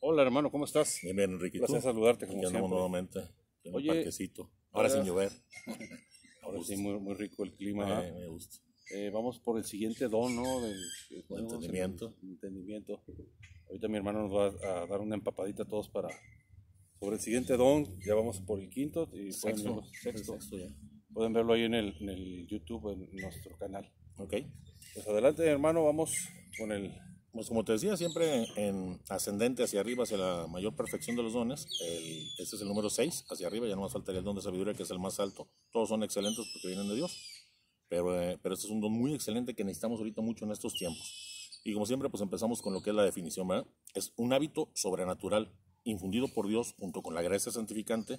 Hola hermano, ¿cómo estás? Bien, bien, Enrique. Placer saludarte como siempre. nuevamente en Oye, un parquecito. Ahora sin llover. Ahora sí, muy, muy rico el clima. ¿verdad? me gusta. Eh, vamos por el siguiente don, ¿no? Del, del- El entendimiento. el entendimiento. Ahorita mi hermano nos va a dar una empapadita a todos para... Sobre el siguiente don, ya vamos por el quinto y pueden Sexto. verlo, sexto. Sexto ya. Pueden verlo ahí en el, en el YouTube, en nuestro canal. Ok. Pues adelante hermano, vamos con el... Pues como te decía, siempre en ascendente hacia arriba, hacia la mayor perfección de los dones. El, este es el número 6, hacia arriba, ya no más faltaría el don de sabiduría, que es el más alto. Todos son excelentes porque vienen de Dios. Pero, eh, pero este es un don muy excelente que necesitamos ahorita mucho en estos tiempos. Y como siempre, pues empezamos con lo que es la definición, ¿verdad? Es un hábito sobrenatural infundido por Dios junto con la gracia santificante,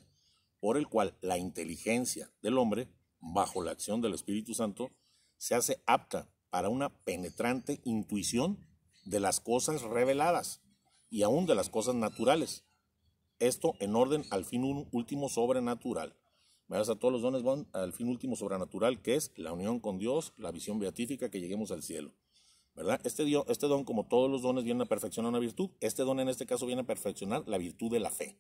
por el cual la inteligencia del hombre, bajo la acción del Espíritu Santo, se hace apta para una penetrante intuición de las cosas reveladas y aún de las cosas naturales. Esto en orden al fin último sobrenatural. ¿Verdad? O sea, todos los dones van al fin último sobrenatural, que es la unión con Dios, la visión beatífica, que lleguemos al cielo. ¿Verdad? Este, este don, como todos los dones, viene a perfeccionar una virtud. Este don en este caso viene a perfeccionar la virtud de la fe.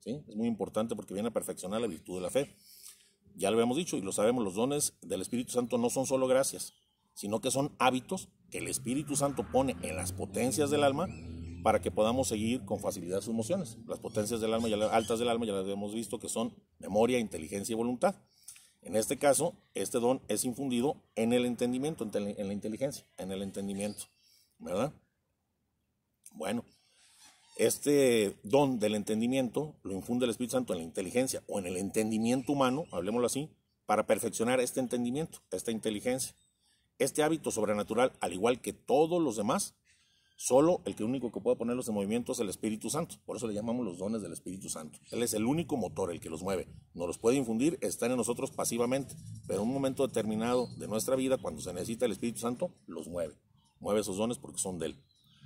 ¿sí? Es muy importante porque viene a perfeccionar la virtud de la fe. Ya lo habíamos dicho y lo sabemos, los dones del Espíritu Santo no son solo gracias, sino que son hábitos que el Espíritu Santo pone en las potencias del alma para que podamos seguir con facilidad sus emociones. Las potencias del alma, ya la- altas del alma, ya las hemos visto que son memoria, inteligencia y voluntad. En este caso, este don es infundido en el entendimiento, en la inteligencia, en el entendimiento, ¿verdad? Bueno, este don del entendimiento lo infunde el Espíritu Santo en la inteligencia o en el entendimiento humano, hablemoslo así, para perfeccionar este entendimiento, esta inteligencia. Este hábito sobrenatural, al igual que todos los demás, solo el que único que puede ponerlos en movimiento es el Espíritu Santo. Por eso le llamamos los dones del Espíritu Santo. Él es el único motor, el que los mueve. Nos los puede infundir, están en nosotros pasivamente, pero en un momento determinado de nuestra vida, cuando se necesita el Espíritu Santo, los mueve. Mueve esos dones porque son de Él.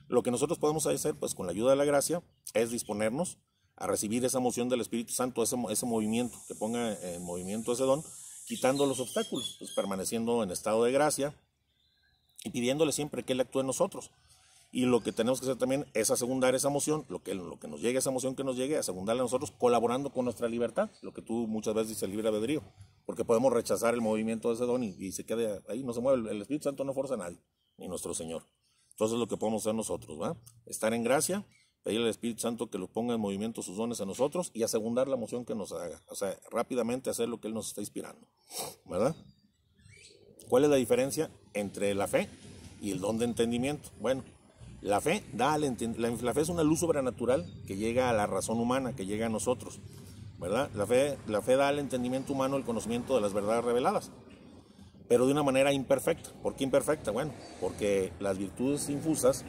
Lo que nosotros podemos hacer, pues con la ayuda de la gracia, es disponernos a recibir esa moción del Espíritu Santo, ese, ese movimiento, que ponga en movimiento ese don, quitando los obstáculos, pues permaneciendo en estado de gracia y pidiéndole siempre que Él actúe en nosotros. Y lo que tenemos que hacer también es asegundar esa emoción, lo que, lo que nos llegue, esa emoción que nos llegue, asegundarla a nosotros, colaborando con nuestra libertad, lo que tú muchas veces dices libre albedrío, porque podemos rechazar el movimiento de ese don y, y se quede ahí, no se mueve. El Espíritu Santo no forza a nadie, ni nuestro Señor. Entonces lo que podemos hacer nosotros, ¿va? Estar en gracia, pedirle al Espíritu Santo que lo ponga en movimiento sus dones a nosotros y asegundar la emoción que nos haga. O sea, rápidamente hacer lo que Él nos está inspirando, ¿verdad? ¿Cuál es la diferencia entre la fe y el don de entendimiento? Bueno, la fe, da la, fe es una luz sobrenatural que llega a la razón humana, que llega a nosotros, ¿verdad? La fe, la fe da al entendimiento humano el conocimiento de las verdades reveladas, pero de una manera imperfecta. ¿Por qué imperfecta? Bueno, porque las virtudes infusas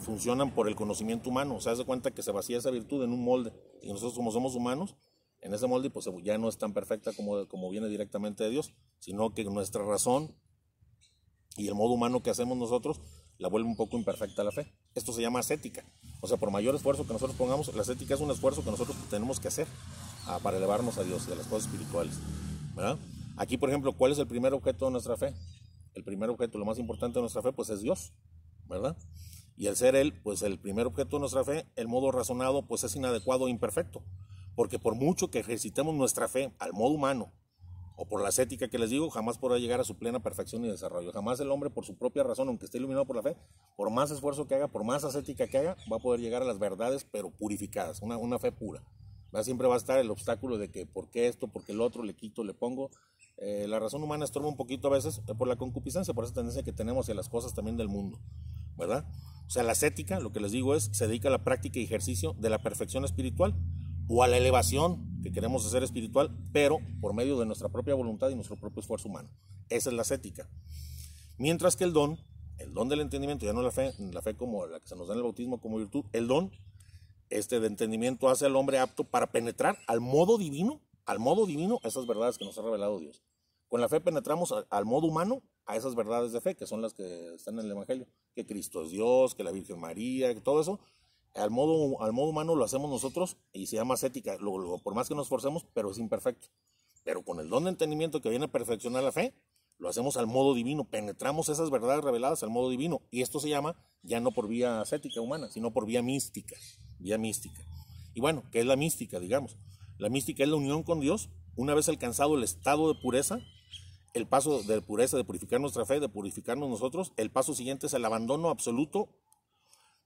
funcionan por el conocimiento humano. O sea, se cuenta que se vacía esa virtud en un molde y nosotros como somos humanos, en ese molde pues ya no es tan perfecta como, como viene directamente de Dios, sino que nuestra razón y el modo humano que hacemos nosotros la vuelve un poco imperfecta la fe. Esto se llama ascética. O sea, por mayor esfuerzo que nosotros pongamos, la ascética es un esfuerzo que nosotros tenemos que hacer ah, para elevarnos a Dios y a las cosas espirituales. ¿verdad? Aquí, por ejemplo, ¿cuál es el primer objeto de nuestra fe? El primer objeto, lo más importante de nuestra fe, pues es Dios, ¿verdad? Y al ser Él, pues el primer objeto de nuestra fe, el modo razonado, pues es inadecuado e imperfecto. Porque por mucho que ejercitemos nuestra fe al modo humano, o por la ascética que les digo, jamás podrá llegar a su plena perfección y desarrollo. Jamás el hombre, por su propia razón, aunque esté iluminado por la fe, por más esfuerzo que haga, por más ascética que haga, va a poder llegar a las verdades, pero purificadas, una, una fe pura. ¿Va? Siempre va a estar el obstáculo de que por qué esto, por qué el otro, le quito, le pongo. Eh, la razón humana estorba un poquito a veces eh, por la concupiscencia, por esa tendencia que tenemos hacia las cosas también del mundo, ¿verdad? O sea, la ascética, lo que les digo es, se dedica a la práctica y ejercicio de la perfección espiritual o a la elevación que queremos hacer espiritual, pero por medio de nuestra propia voluntad y nuestro propio esfuerzo humano. Esa es la ascética. Mientras que el don, el don del entendimiento, ya no la fe, la fe como la que se nos da en el bautismo como virtud, el don este de entendimiento hace al hombre apto para penetrar al modo divino, al modo divino, esas verdades que nos ha revelado Dios. Con la fe penetramos al, al modo humano a esas verdades de fe, que son las que están en el Evangelio, que Cristo es Dios, que la Virgen María, que todo eso, al modo, al modo humano lo hacemos nosotros y se llama ascética, lo- lo- por más que nos forcemos, pero es imperfecto. Pero con el don de entendimiento que viene a perfeccionar la fe, lo hacemos al modo divino, penetramos esas verdades reveladas al modo divino. Y esto se llama ya no por vía ascética humana, sino por vía mística. vía mística. Y bueno, ¿qué es la mística, digamos? La mística es la unión con Dios, una vez alcanzado el estado de pureza, el paso de pureza, de purificar nuestra fe, de purificarnos nosotros, el paso siguiente es el abandono absoluto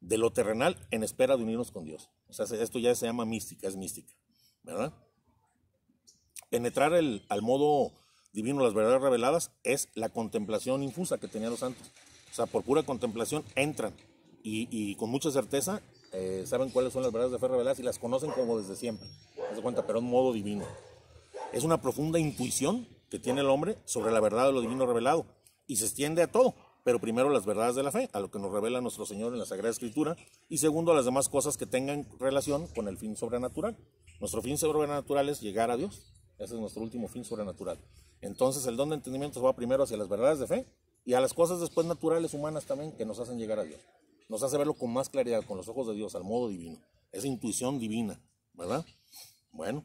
de lo terrenal en espera de unirnos con Dios. O sea, esto ya se llama mística, es mística, ¿verdad? Penetrar el, al modo divino, las verdades reveladas, es la contemplación infusa que tenían los santos. O sea, por pura contemplación entran y, con mucha certeza eh, saben cuáles son las verdades de fe reveladas y las conocen como desde siempre. Se cuenta, pero en modo divino. Es una profunda intuición que tiene el hombre sobre la verdad de lo divino revelado y se extiende a todo, pero primero las verdades de la fe, a lo que nos revela nuestro Señor en la Sagrada Escritura, y segundo a las demás cosas que tengan relación con el fin sobrenatural. Nuestro fin sobrenatural es llegar a Dios, ese es nuestro último fin sobrenatural. Entonces el don de entendimiento va primero hacia las verdades de fe y a las cosas después naturales humanas también que nos hacen llegar a Dios. Nos hace verlo con más claridad, con los ojos de Dios, al modo divino. Esa intuición divina, ¿verdad? Bueno,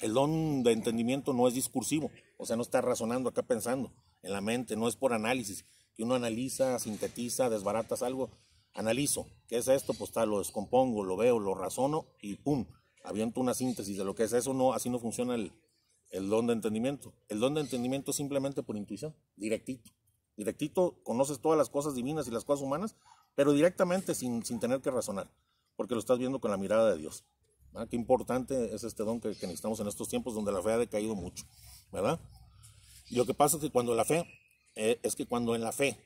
el don de entendimiento no es discursivo, o sea, no está razonando acá pensando en la mente, no es por análisis, que uno analiza, sintetiza, desbaratas algo, analizo, ¿qué es esto? Pues tal, lo descompongo, lo veo, lo razono y pum, aviento una síntesis de lo que es eso, no, así no funciona el, el don de entendimiento. El don de entendimiento es simplemente por intuición, directito. Directito conoces todas las cosas divinas y las cosas humanas, pero directamente sin, sin tener que razonar, porque lo estás viendo con la mirada de Dios. Ah, qué importante es este don que, necesitamos en estos tiempos donde la fe ha decaído mucho, ¿verdad? Y lo que pasa es que cuando la fe, eh, es que cuando en la fe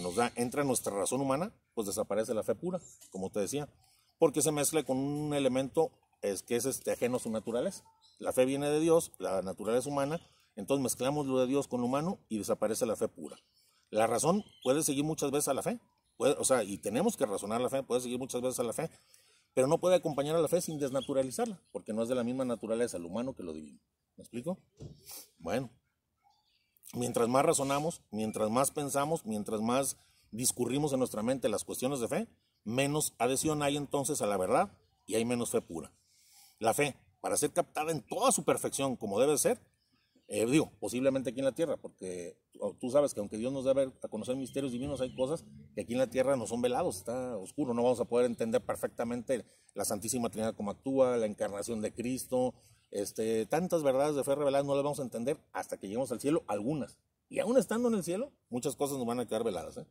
nos da, entra nuestra razón humana, pues desaparece la fe pura, como te decía, porque se mezcla con un elemento es que es este, ajeno a su naturaleza. La fe viene de Dios, la naturaleza humana, entonces mezclamos lo de Dios con lo humano y desaparece la fe pura. La razón puede seguir muchas veces a la fe, o sea, y tenemos que razonar la fe, puede seguir muchas veces a la fe, pero no puede acompañar a la fe sin desnaturalizarla, porque no es de la misma naturaleza lo humano que lo divino. ¿Me explico? Bueno, mientras más razonamos, mientras más pensamos, mientras más discurrimos en nuestra mente las cuestiones de fe, menos adhesión hay entonces a la verdad y hay menos fe pura. La fe, para ser captada en toda su perfección como debe ser, eh, digo, posiblemente aquí en la tierra, porque tú sabes que aunque Dios nos debe a conocer misterios divinos, hay cosas que aquí en la tierra no son velados, está oscuro, no vamos a poder entender perfectamente la Santísima Trinidad como actúa, la encarnación de Cristo, este, tantas verdades de fe reveladas no las vamos a entender hasta que lleguemos al cielo, algunas. Y aún estando en el cielo, muchas cosas nos van a quedar veladas, ¿eh?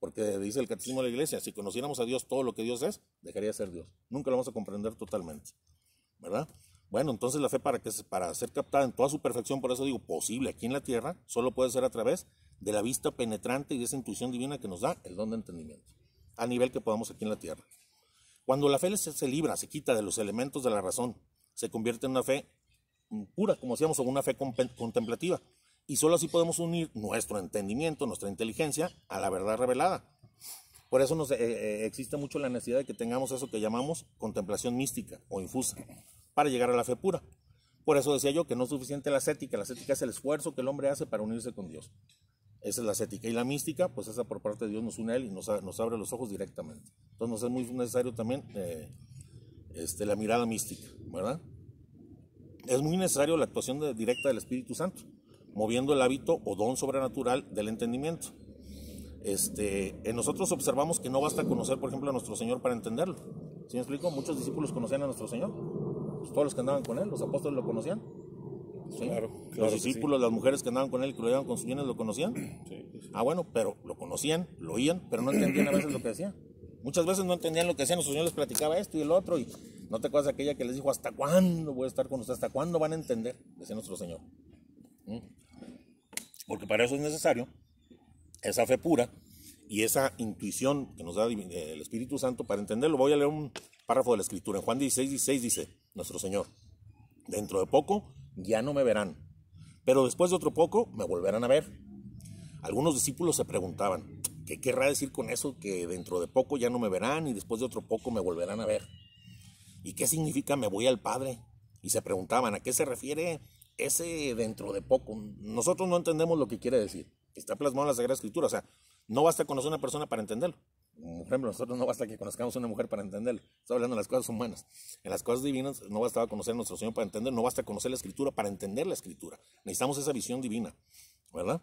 porque dice el Catecismo de la Iglesia, si conociéramos a Dios todo lo que Dios es, dejaría de ser Dios. Nunca lo vamos a comprender totalmente, ¿verdad? Bueno, entonces la fe para, que, para ser captada en toda su perfección, por eso digo, posible aquí en la tierra, solo puede ser a través de la vista penetrante y de esa intuición divina que nos da el don de entendimiento, a nivel que podamos aquí en la tierra. Cuando la fe se, libra, se quita de los elementos de la razón, se convierte en una fe pura, como decíamos, o una fe contemplativa. Y solo así podemos unir nuestro entendimiento, nuestra inteligencia a la verdad revelada. Por eso nos, eh, eh, existe mucho la necesidad de que tengamos eso que llamamos contemplación mística o infusa para llegar a la fe pura. Por eso decía yo que no es suficiente la ascética, la ascética es el esfuerzo que el hombre hace para unirse con Dios. Esa es la ascética. Y la mística, pues esa por parte de Dios nos une a Él y nos, abre los ojos directamente. Entonces nos es muy necesario también eh, este, la mirada mística, ¿verdad? Es muy necesario la actuación directa del Espíritu Santo, moviendo el hábito o don sobrenatural del entendimiento. Este, en nosotros observamos que no basta conocer, por ejemplo, a nuestro Señor para entenderlo. ¿Sí me explico? Muchos discípulos conocían a nuestro Señor pues, todos los que andaban con él, los apóstoles lo conocían. los discípulos, las mujeres que andaban con él y que lo llevaban con sus bienes lo conocían. ah, bueno, pero lo conocían, lo oían, pero no entendían a veces lo que decía. Muchas veces no entendían lo que decían, nuestro Señor les platicaba esto y el otro, y no te acuerdas de aquella que les dijo, ¿hasta cuándo voy a estar con ustedes? ¿Hasta cuándo van a entender? Decía nuestro Señor. ¿Mm? Porque para eso es necesario esa fe pura y esa intuición que nos da el Espíritu Santo para entenderlo. Voy a leer un párrafo de la Escritura. En Juan 16, 16 dice, nuestro Señor. Dentro de poco ya no me verán, pero después de otro poco me volverán a ver. Algunos discípulos se preguntaban, ¿qué querrá decir con eso que dentro de poco ya no me verán y después de otro poco me volverán a ver? ¿Y qué significa me voy al Padre? Y se preguntaban, ¿a qué se refiere ese dentro de poco? Nosotros no entendemos lo que quiere decir. Está plasmado en la Sagrada Escritura. O sea, no basta conocer a una persona para entenderlo. Por ejemplo, nosotros no basta que conozcamos a una mujer para entenderlo. Estoy hablando de las cosas humanas. En las cosas divinas no basta conocer a nuestro Señor para entender, no basta conocer la Escritura para entender la Escritura. Necesitamos esa visión divina, ¿verdad?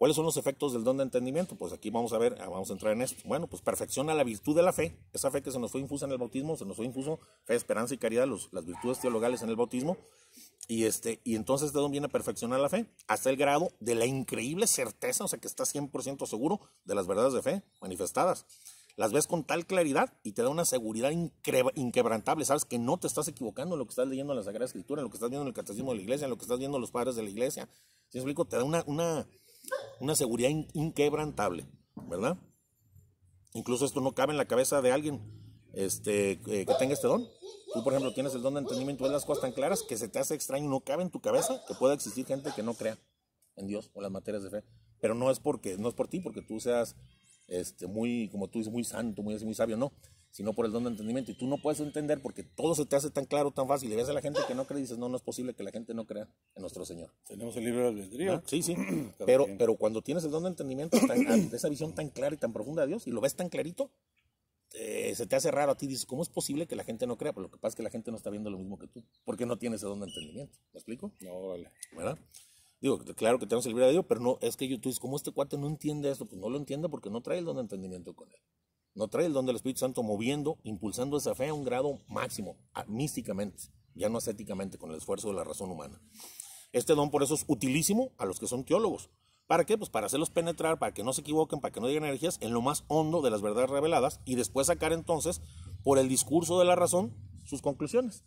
¿Cuáles son los efectos del don de entendimiento? Pues aquí vamos a ver, ah, vamos a entrar en esto. Bueno, pues perfecciona la virtud de la fe, esa fe que se nos fue infusa en el bautismo, se nos fue infuso fe, esperanza y caridad, los, las virtudes teologales en el bautismo. Y, este, y entonces este don viene a perfeccionar la fe hasta el grado de la increíble certeza, o sea que estás 100% seguro de las verdades de fe manifestadas. Las ves con tal claridad y te da una seguridad inquebrantable. Sabes que no te estás equivocando en lo que estás leyendo en la Sagrada Escritura, en lo que estás viendo en el Catecismo de la Iglesia, en lo que estás viendo en los padres de la Iglesia. ¿Sí me explico? Te da una, una, una seguridad inquebrantable, ¿verdad? Incluso esto no cabe en la cabeza de alguien este, que tenga este don. Tú, por ejemplo, tienes el don de entendimiento, ves las cosas tan claras que se te hace extraño, no cabe en tu cabeza que pueda existir gente que no crea en Dios o las materias de fe. Pero no es porque, no es por ti, porque tú seas este, muy, como tú dices, muy santo, muy, muy sabio, no sino por el don de entendimiento. Y tú no puedes entender porque todo se te hace tan claro, tan fácil. Y ves a la gente que no cree y dices, no, no es posible que la gente no crea en nuestro Señor. Tenemos el libro del albedrío. ¿Ah? Sí, sí. pero, pero cuando tienes el don de entendimiento, tan, esa visión tan clara y tan profunda de Dios, y lo ves tan clarito, eh, se te hace raro a ti. Dices, ¿cómo es posible que la gente no crea? Pero lo que pasa es que la gente no está viendo lo mismo que tú. Porque no tienes el don de entendimiento. ¿Me explico? No, vale. ¿Verdad? Digo, claro que tenemos el libro de Dios, pero no, es que yo, tú dices, ¿cómo este cuate no entiende esto? Pues no lo entiende porque no trae el don de entendimiento con él. No trae el don del Espíritu Santo moviendo, impulsando esa fe a un grado máximo, místicamente, ya no ascéticamente, con el esfuerzo de la razón humana. Este don por eso es utilísimo a los que son teólogos. ¿Para qué? Pues para hacerlos penetrar, para que no se equivoquen, para que no digan energías en lo más hondo de las verdades reveladas y después sacar entonces, por el discurso de la razón, sus conclusiones.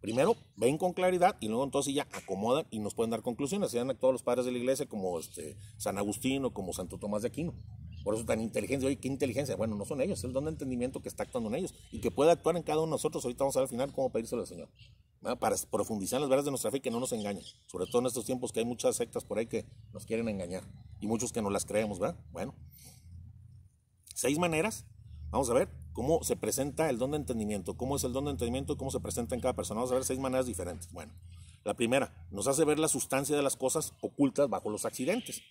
Primero ven con claridad y luego entonces ya acomodan y nos pueden dar conclusiones. Se dan todos los padres de la iglesia como este, San Agustín o como Santo Tomás de Aquino. Por eso tan inteligente. Oye, ¿qué inteligencia? Bueno, no son ellos, es el don de entendimiento que está actuando en ellos y que puede actuar en cada uno de nosotros. Ahorita vamos a ver al final cómo pedírselo al Señor. Para profundizar en las verdades de nuestra fe y que no nos engañen. Sobre todo en estos tiempos que hay muchas sectas por ahí que nos quieren engañar y muchos que no las creemos, ¿verdad? Bueno, seis maneras. Vamos a ver cómo se presenta el don de entendimiento, cómo es el don de entendimiento y cómo se presenta en cada persona. Vamos a ver seis maneras diferentes. Bueno, la primera, nos hace ver la sustancia de las cosas ocultas bajo los accidentes.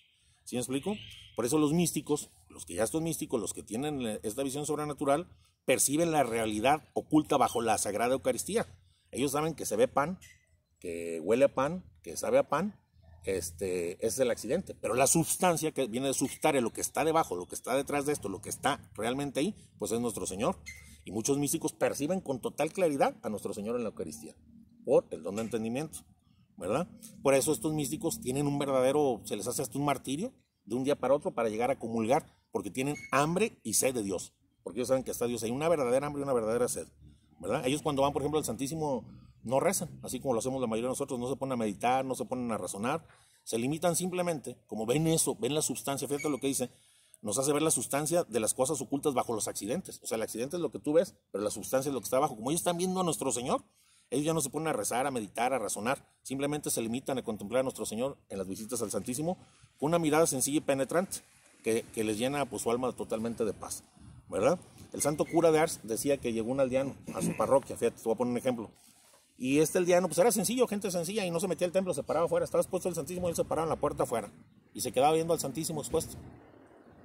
¿Sí me explico? Por eso los místicos, los que ya son místicos, los que tienen esta visión sobrenatural, perciben la realidad oculta bajo la Sagrada Eucaristía. Ellos saben que se ve pan, que huele a pan, que sabe a pan, este, es el accidente. Pero la sustancia que viene de substare, lo que está debajo, lo que está detrás de esto, lo que está realmente ahí, pues es nuestro Señor. Y muchos místicos perciben con total claridad a nuestro Señor en la Eucaristía, por el don de entendimiento. ¿Verdad? Por eso estos místicos tienen un verdadero, se les hace hasta un martirio de un día para otro para llegar a comulgar, porque tienen hambre y sed de Dios, porque ellos saben que está Dios, hay una verdadera hambre y una verdadera sed, ¿verdad? Ellos cuando van, por ejemplo, al Santísimo no rezan, así como lo hacemos la mayoría de nosotros, no se ponen a meditar, no se ponen a razonar, se limitan simplemente, como ven eso, ven la sustancia, fíjate lo que dice, nos hace ver la sustancia de las cosas ocultas bajo los accidentes. O sea, el accidente es lo que tú ves, pero la sustancia es lo que está abajo. Como ellos están viendo a nuestro Señor, ellos ya no se ponen a rezar, a meditar, a razonar, simplemente se limitan a contemplar a nuestro Señor en las visitas al Santísimo con una mirada sencilla y penetrante que, les llena pues, su alma totalmente de paz, ¿verdad? El santo cura de Ars decía que llegó un aldeano a su parroquia, fíjate, te voy a poner un ejemplo. Y este aldeano, pues era sencillo, gente sencilla, y no se metía al templo, se paraba afuera, estaba expuesto al Santísimo y él se paraba en la puerta afuera. Y se quedaba viendo al Santísimo expuesto.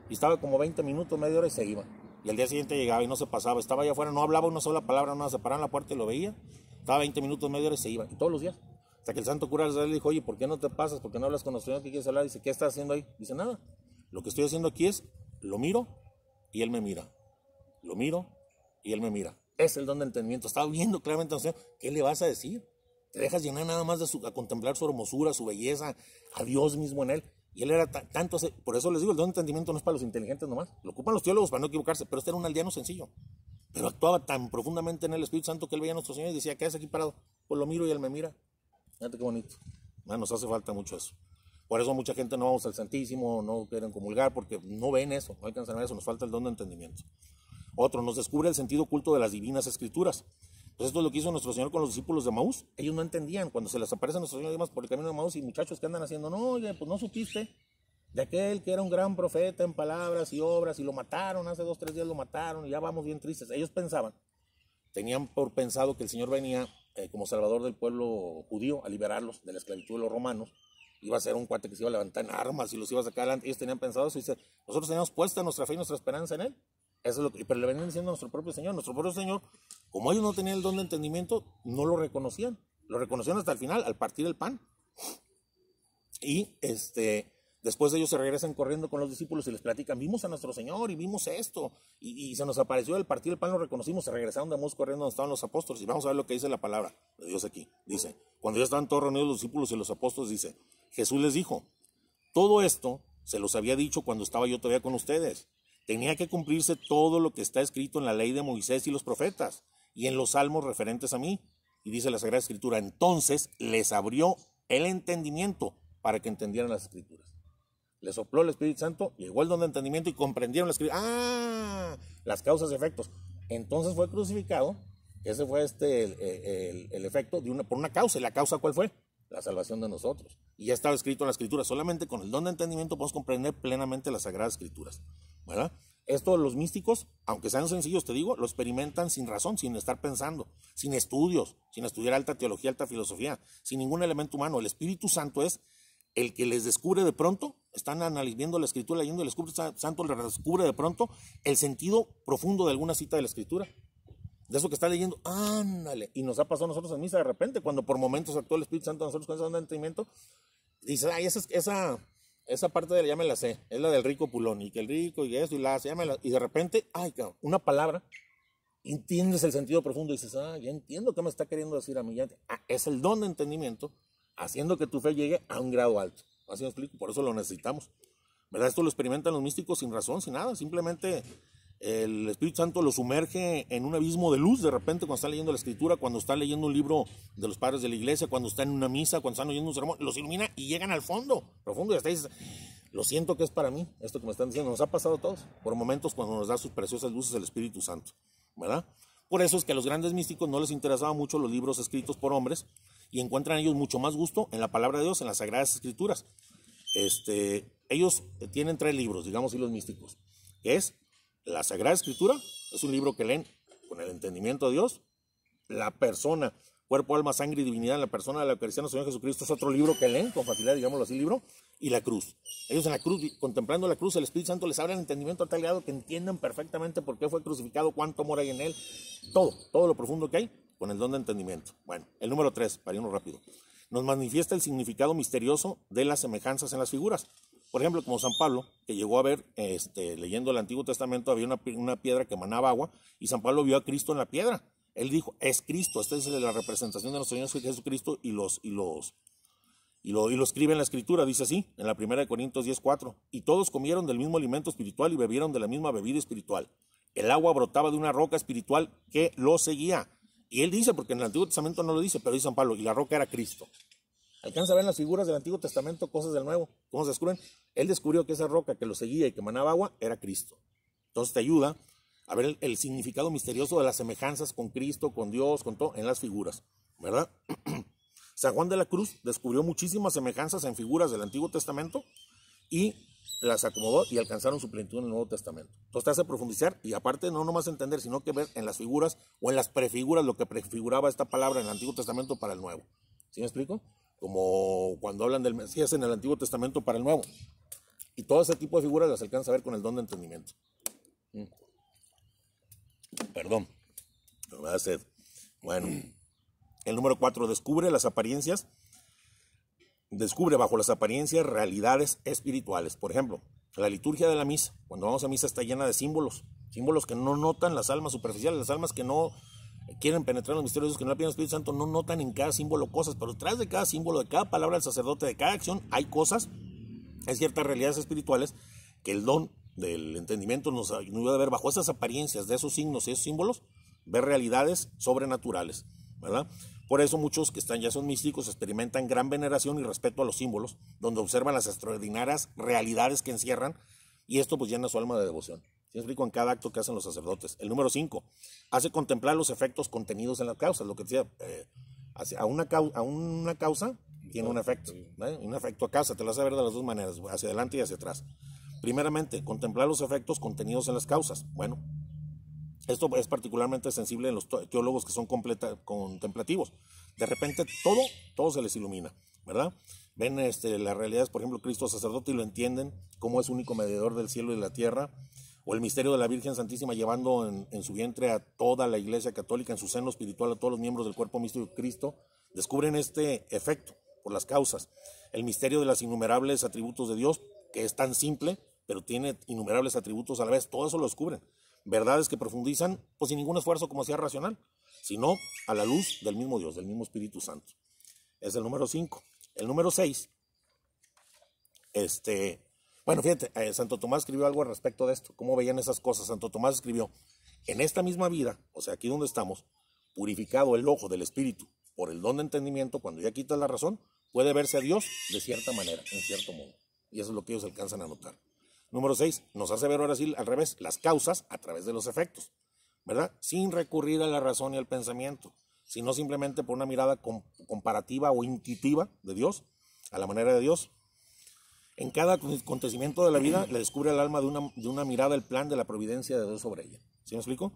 Y estaba como 20 minutos, media hora y se iba. Y al día siguiente llegaba y no se pasaba, estaba allá afuera, no hablaba una sola palabra, no se paraba en la puerta y lo veía, estaba 20 minutos, media hora y se iba. Y todos los días. Hasta que el santo cura le dijo, oye, ¿por qué no te pasas? ¿Por qué no hablas con nuestro Señor? ¿Qué quieres hablar? Dice, ¿qué estás haciendo ahí? Dice, nada. Lo que estoy haciendo aquí es, lo miro y él me mira. Lo miro y él me mira. Es el don de entendimiento. Estaba viendo claramente, ¿qué le vas a decir? Te dejas llenar nada más de su, a contemplar su hermosura, su belleza, a Dios mismo en él. Y él era tanto, por eso les digo, el don de entendimiento no es para los inteligentes nomás. Lo ocupan los teólogos para no equivocarse, pero este era un aldeano sencillo. Pero actuaba tan profundamente en el Espíritu Santo que él veía a nuestro Señor y decía, ¿qué haces aquí parado? Pues lo miro y él me mira. Fíjate qué bonito. Ah, nos hace falta mucho eso. Por eso mucha gente no vamos al Santísimo, no quieren comulgar, porque no ven eso, no alcanzan a eso, nos falta el don de entendimiento. Otro, nos descubre el sentido oculto de las divinas escrituras. Pues esto es lo que hizo nuestro Señor con los discípulos de Maús. Ellos no entendían cuando se les aparece nuestro Señor por el camino de Maús y muchachos que andan haciendo, no, oye, pues no supiste de aquel que era un gran profeta en palabras y obras y lo mataron, hace dos, tres días lo mataron y ya vamos bien tristes. Ellos pensaban, tenían por pensado que el Señor venía eh, como salvador del pueblo judío a liberarlos de la esclavitud de los romanos. Iba a ser un cuate que se iba a levantar en armas y los iba a sacar adelante. Ellos tenían pensado eso y dice, nosotros teníamos puesta nuestra fe y nuestra esperanza en Él. Eso es lo pero le venían diciendo a nuestro propio Señor. Nuestro propio Señor, como ellos no tenían el don de entendimiento, no lo reconocían. Lo reconocían hasta el final, al partir el pan. Y este, Después ellos se regresan corriendo con los discípulos y les platican, vimos a nuestro Señor y vimos esto, y, se nos apareció el partido el pan, lo reconocimos, se regresaron de Amos corriendo donde estaban los apóstoles, y vamos a ver lo que dice la palabra de Dios aquí. Dice, cuando ya estaban todos reunidos los discípulos y los apóstoles, dice, Jesús les dijo, todo esto se los había dicho cuando estaba yo todavía con ustedes. Tenía que cumplirse todo lo que está escrito en la ley de Moisés y los profetas, y en los salmos referentes a mí. Y dice la Sagrada Escritura, entonces les abrió el entendimiento para que entendieran las Escrituras le sopló el Espíritu Santo, llegó el don de entendimiento y comprendieron la escritura. ¡Ah! Las causas y efectos. Entonces fue crucificado. Ese fue este, el, efecto de una, por una causa. ¿Y la causa cuál fue? La salvación de nosotros. Y ya estaba escrito en la escritura. Solamente con el don de entendimiento podemos comprender plenamente las sagradas escrituras. ¿Verdad? Esto los místicos, aunque sean sencillos, te digo, lo experimentan sin razón, sin estar pensando, sin estudios, sin estudiar alta teología, alta filosofía, sin ningún elemento humano. El Espíritu Santo es el que les descubre de pronto, están analizando la escritura, leyendo el Espíritu Santo, les descubre de pronto el sentido profundo de alguna cita de la escritura. De eso que está leyendo, ándale. Y nos ha pasado a nosotros en misa de repente, cuando por momentos actuó el Espíritu Santo nosotros con ese entendimiento, dice, ay, esa, esa, esa parte de la ya me la sé, es la del rico pulón, y que el rico y eso, y la ya y de repente, ay, una palabra, entiendes el sentido profundo y dices, ah, ya entiendo qué me está queriendo decir a mí. Ya, ah, es el don de entendimiento haciendo que tu fe llegue a un grado alto. Así me explico, por eso lo necesitamos. ¿Verdad? Esto lo experimentan los místicos sin razón, sin nada, simplemente el Espíritu Santo lo sumerge en un abismo de luz de repente cuando está leyendo la escritura, cuando está leyendo un libro de los padres de la iglesia, cuando está en una misa, cuando están oyendo un sermón, los ilumina y llegan al fondo, profundo, y hasta dices, lo siento que es para mí, esto que me están diciendo, nos ha pasado a todos, por momentos cuando nos da sus preciosas luces el Espíritu Santo, ¿verdad? Por eso es que a los grandes místicos no les interesaban mucho los libros escritos por hombres, y encuentran ellos mucho más gusto en la palabra de Dios, en las Sagradas Escrituras. Este, ellos tienen tres libros, digamos, y los místicos, es la Sagrada Escritura, es un libro que leen con el entendimiento de Dios, la persona, cuerpo, alma, sangre y divinidad la persona de la Eucaristía, Señor Jesucristo, es otro libro que leen con facilidad, digámoslo así, libro, y la cruz. Ellos en la cruz, contemplando la cruz, el Espíritu Santo les abre el entendimiento a tal grado que entiendan perfectamente por qué fue crucificado, cuánto amor hay en él, todo, todo lo profundo que hay, con el don de entendimiento. Bueno, el número tres, para irnos rápido, nos manifiesta el significado misterioso de las semejanzas en las figuras. Por ejemplo, como San Pablo, que llegó a ver, este, leyendo el Antiguo Testamento, había una, piedra que emanaba agua y San Pablo vio a Cristo en la piedra. Él dijo, es Cristo, esta es la representación de nuestro Señor Jesucristo y los, y los, y lo, y lo, escribe en la escritura, dice así, en la primera de Corintios 10.4, y todos comieron del mismo alimento espiritual y bebieron de la misma bebida espiritual. El agua brotaba de una roca espiritual que lo seguía. Y él dice, porque en el Antiguo Testamento no lo dice, pero dice San Pablo, y la roca era Cristo. Alcanza a ver en las figuras del Antiguo Testamento cosas del Nuevo. ¿Cómo se descubren? Él descubrió que esa roca que lo seguía y que manaba agua era Cristo. Entonces te ayuda a ver el, significado misterioso de las semejanzas con Cristo, con Dios, con todo, en las figuras, ¿verdad? San Juan de la Cruz descubrió muchísimas semejanzas en figuras del Antiguo Testamento y las acomodó y alcanzaron su plenitud en el Nuevo Testamento. Entonces te hace profundizar y aparte no nomás entender, sino que ver en las figuras o en las prefiguras lo que prefiguraba esta palabra en el Antiguo Testamento para el Nuevo. ¿Sí me explico? Como cuando hablan del Mesías en el Antiguo Testamento para el Nuevo. Y todo ese tipo de figuras las alcanza a ver con el don de entendimiento. Mm. Perdón, me da sed. Bueno, el número cuatro, descubre las apariencias descubre bajo las apariencias realidades espirituales. Por ejemplo, la liturgia de la misa, cuando vamos a misa está llena de símbolos, símbolos que no notan las almas superficiales, las almas que no quieren penetrar en los misterios, que no piden al Espíritu Santo, no notan en cada símbolo cosas, pero detrás de cada símbolo, de cada palabra del sacerdote, de cada acción, hay cosas, hay ciertas realidades espirituales que el don del entendimiento nos ayuda a ver bajo esas apariencias de esos signos y esos símbolos, ver realidades sobrenaturales, ¿verdad? Por eso muchos que están ya son místicos experimentan gran veneración y respeto a los símbolos, donde observan las extraordinarias realidades que encierran, y esto pues llena su alma de devoción. ¿Sí explico en cada acto que hacen los sacerdotes. El número 5, hace contemplar los efectos contenidos en las causas, lo que decía, eh, a, una a una causa tiene un efecto, un efecto a causa, te lo a ver de las dos maneras, hacia adelante y hacia atrás. Primeramente, contemplar los efectos contenidos en las causas. Bueno, esto es particularmente sensible en los teólogos que son contemplativos. De repente todo, todo se les ilumina, ¿verdad? Ven este, las realidades, por ejemplo, Cristo sacerdote y lo entienden, cómo es único mediador del cielo y de la tierra, o el misterio de la Virgen Santísima llevando en, su vientre a toda la Iglesia Católica, en su seno espiritual, a todos los miembros del cuerpo místico de Cristo, descubren este efecto por las causas. El misterio de los innumerables atributos de Dios que es tan simple, pero tiene innumerables atributos a la vez. Todo eso lo descubren. Verdades que profundizan, pues sin ningún esfuerzo como sea racional, sino a la luz del mismo Dios, del mismo Espíritu Santo. Es el número 5. El número 6, este, bueno, fíjate, eh, Santo Tomás escribió algo al respecto de esto, cómo veían esas cosas. Santo Tomás escribió, en esta misma vida, o sea, aquí donde estamos, purificado el ojo del Espíritu por el don de entendimiento, cuando ya quitas la razón, puede verse a Dios de cierta manera, en cierto modo. Y eso es lo que ellos alcanzan a notar. Número 6, nos hace ver ahora sí al revés, las causas a través de los efectos, ¿verdad? Sin recurrir a la razón y al pensamiento, sino simplemente por una mirada comparativa o intuitiva de Dios, a la manera de Dios, en cada acontecimiento de la vida le descubre al alma de una, de una mirada el plan de la providencia de Dios sobre ella. ¿Sí me explico?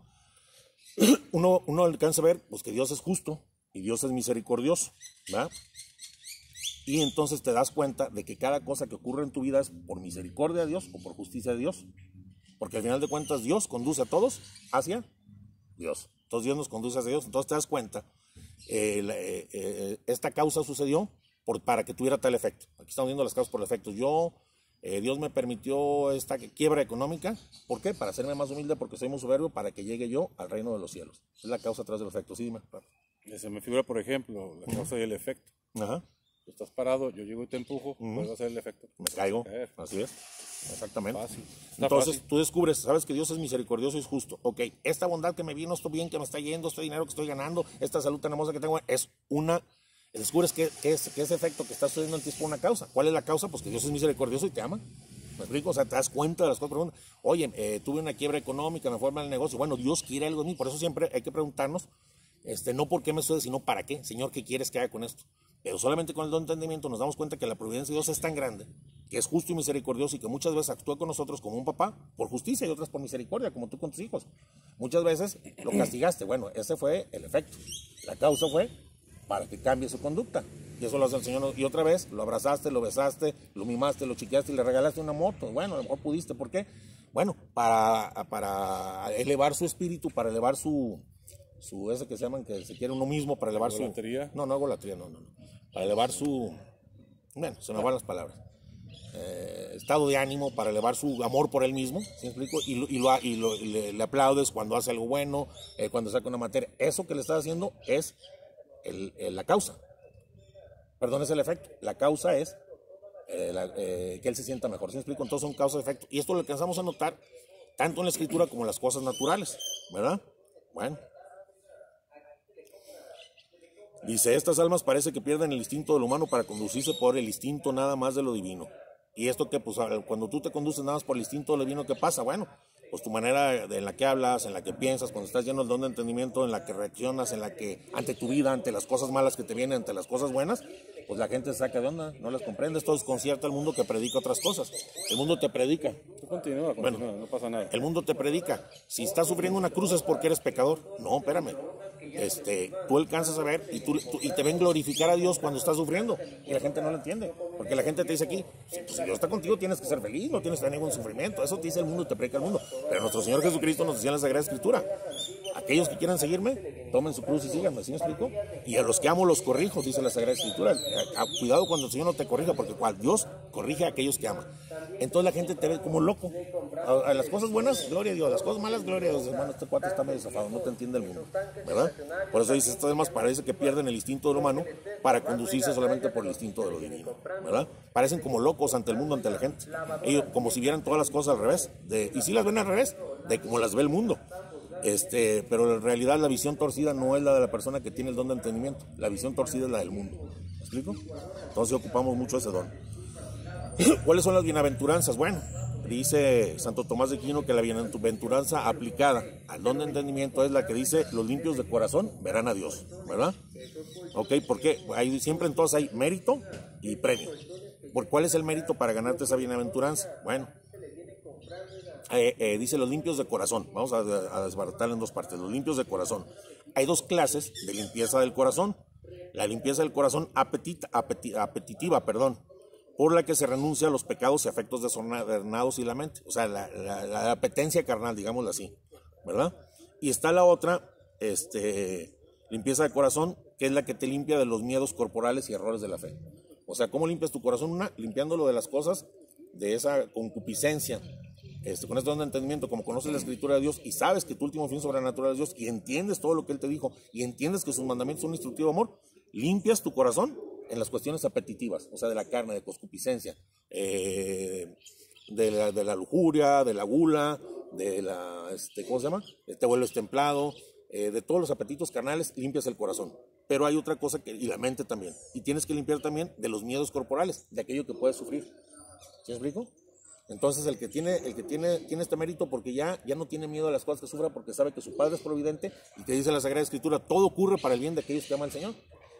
Uno, uno alcanza a ver pues, que Dios es justo y Dios es misericordioso, ¿verdad? Y entonces te das cuenta de que cada cosa que ocurre en tu vida es por misericordia de Dios o por justicia de Dios. Porque al final de cuentas Dios conduce a todos hacia Dios. Entonces Dios nos conduce hacia Dios. Entonces te das cuenta, eh, eh, eh, esta causa sucedió para que tuviera tal efecto. Aquí estamos viendo las causas por efectos. Yo, Dios me permitió esta quiebra económica. ¿Por qué? Para hacerme más humilde, porque soy muy soberbio, para que llegue yo al reino de los cielos. Es la causa tras del efecto. Sí, dime. Se me figura, por ejemplo, la causa y el efecto. Ajá. Tú estás parado, yo llego y te empujo, ¿cuál va a ser el efecto? Me caigo. Así es. Exactamente. Entonces tú descubres, sabes que Dios es misericordioso y es justo. Ok, esta bondad que me vino, esto bien que me está yendo, este dinero que estoy ganando, esta salud tan hermosa que tengo, es una descubres que, que, es, que ese efecto que está sucediendo en ti es por una causa. ¿Cuál es la causa? Pues que Dios es misericordioso y te ama. ¿Me explico? O sea, te das cuenta de las cosas profundas. Oye, eh, tuve una quiebra económica, me fue mal el negocio. Bueno, Dios quiere algo de mí. Por eso siempre hay que preguntarnos, este, no por qué me sucede, sino para qué. Señor, ¿qué quieres que haga con esto? Pero solamente con el don de entendimiento nos damos cuenta que la providencia de Dios es tan grande, que es justo y misericordioso y que muchas veces actúa con nosotros como un papá por justicia y otras por misericordia, como tú con tus hijos. Muchas veces lo castigaste. Bueno, ese fue el efecto. La causa fue para que cambie su conducta. Y eso lo hace el Señor. Y otra vez, lo abrazaste, lo besaste, lo mimaste, lo chiqueaste y le regalaste una moto. Bueno, a lo mejor pudiste. ¿Por qué? Bueno, para, para elevar su espíritu, para elevar su, su, ese que se llaman, que se quiere uno mismo, para elevar su... No, no la no, no, no. Para elevar su... Bueno, se me van las palabras. Eh, estado de ánimo para elevar su amor por él mismo, ¿sí explico? Y, y, lo, y, lo, le, aplaudes cuando hace algo bueno, eh, cuando saca una materia. Eso que le estás haciendo es la causa. Perdón, es el efecto. La causa es eh, eh, que él se sienta mejor. ¿Sí explico? Entonces son causa-efecto. Y esto lo alcanzamos a notar tanto en la escritura como en las cosas naturales, ¿verdad? Bueno. Dice, estas almas parece que pierden el instinto del humano para conducirse por el instinto nada más de lo divino. Y esto que, pues, cuando tú te conduces nada más por el instinto de lo divino, ¿qué pasa? Bueno, pues tu manera en la que hablas, en la que piensas, cuando estás lleno del don de entendimiento, en la que reaccionas, en la que ante tu vida, ante las cosas malas que te vienen, ante las cosas buenas, pues la gente se saca de onda, no las comprendes, todo concierto el mundo que predica otras cosas. El mundo te predica. continúa, bueno, no pasa nada. El mundo te predica. Si estás sufriendo una cruz es porque eres pecador. No, espérame. Este, tú alcanzas a ver y, tú, y te ven glorificar a Dios cuando estás sufriendo. Y la gente no lo entiende. Porque la gente te dice aquí, pues, si Dios está contigo tienes que ser feliz, no tienes que tener ningún sufrimiento. Eso te dice el mundo, te predica el mundo. Pero nuestro Señor Jesucristo nos decía en la Sagrada Escritura, aquellos que quieran seguirme, tomen su cruz y síganme, ¿sí me explico? Y a los que amo los corrijo, dice la Sagrada Escritura. Cuidado cuando el Señor no te corrija, porque cual Dios corrige a aquellos que ama. Entonces la gente te ve como loco. A, las cosas buenas, gloria a Dios. Las cosas malas, gloria a Dios. Hermano, este cuate está medio zafado, no te entiende el mundo. ¿Verdad? Por eso dice, esto además parece que pierden el instinto de lo humano para conducirse solamente por el instinto de lo divino. ¿Verdad? Parecen como locos ante el mundo, ante la gente. Ellos como si vieran todas las cosas al revés. Y si las ven al revés, de como las ve el mundo. Este, pero en realidad la visión torcida no es la de la persona que tiene el don de entendimiento. La visión torcida es la del mundo. ¿Me explico? Entonces ocupamos mucho ese don. ¿Cuáles son las bienaventuranzas? Bueno, dice Santo Tomás de Quino que la bienaventuranza aplicada al don de entendimiento es la que dice los limpios de corazón verán a Dios, ¿verdad? Ok, porque hay, siempre entonces hay mérito y premio. ¿Por cuál es el mérito para ganarte esa bienaventuranza? Bueno, eh, eh, dice los limpios de corazón. Vamos a, a en dos partes. Los limpios de corazón. Hay dos clases de limpieza del corazón. La limpieza del corazón apetitiva, perdón, por la que se renuncia a los pecados y afectos desordenados y la mente. O sea, la, apetencia carnal, digámoslo así, ¿verdad? Y está la otra, este, limpieza de corazón, que es la que te limpia de los miedos corporales y errores de la fe. O sea, ¿cómo limpias tu corazón? Una, limpiándolo de las cosas de esa concupiscencia, este, con este don de entendimiento, como conoces la escritura de Dios y sabes que tu último fin sobrenatural es Dios y entiendes todo lo que Él te dijo y entiendes que sus mandamientos son instructivo amor, limpias tu corazón en las cuestiones apetitivas, o sea, de la carne, de concupiscencia, eh, de, la, de, la, lujuria, de la gula, de la, este, ¿cómo se llama? Te vuelves templado, eh, de todos los apetitos carnales, limpias el corazón. Pero hay otra cosa que, y la mente también. Y tienes que limpiar también de los miedos corporales, de aquello que puedes sufrir. ¿Sí explico? Entonces el que tiene, el que tiene, tiene este mérito porque ya, ya no tiene miedo a las cosas que sufra porque sabe que su Padre es providente y que dice la Sagrada Escritura, todo ocurre para el bien de aquellos que aman al Señor.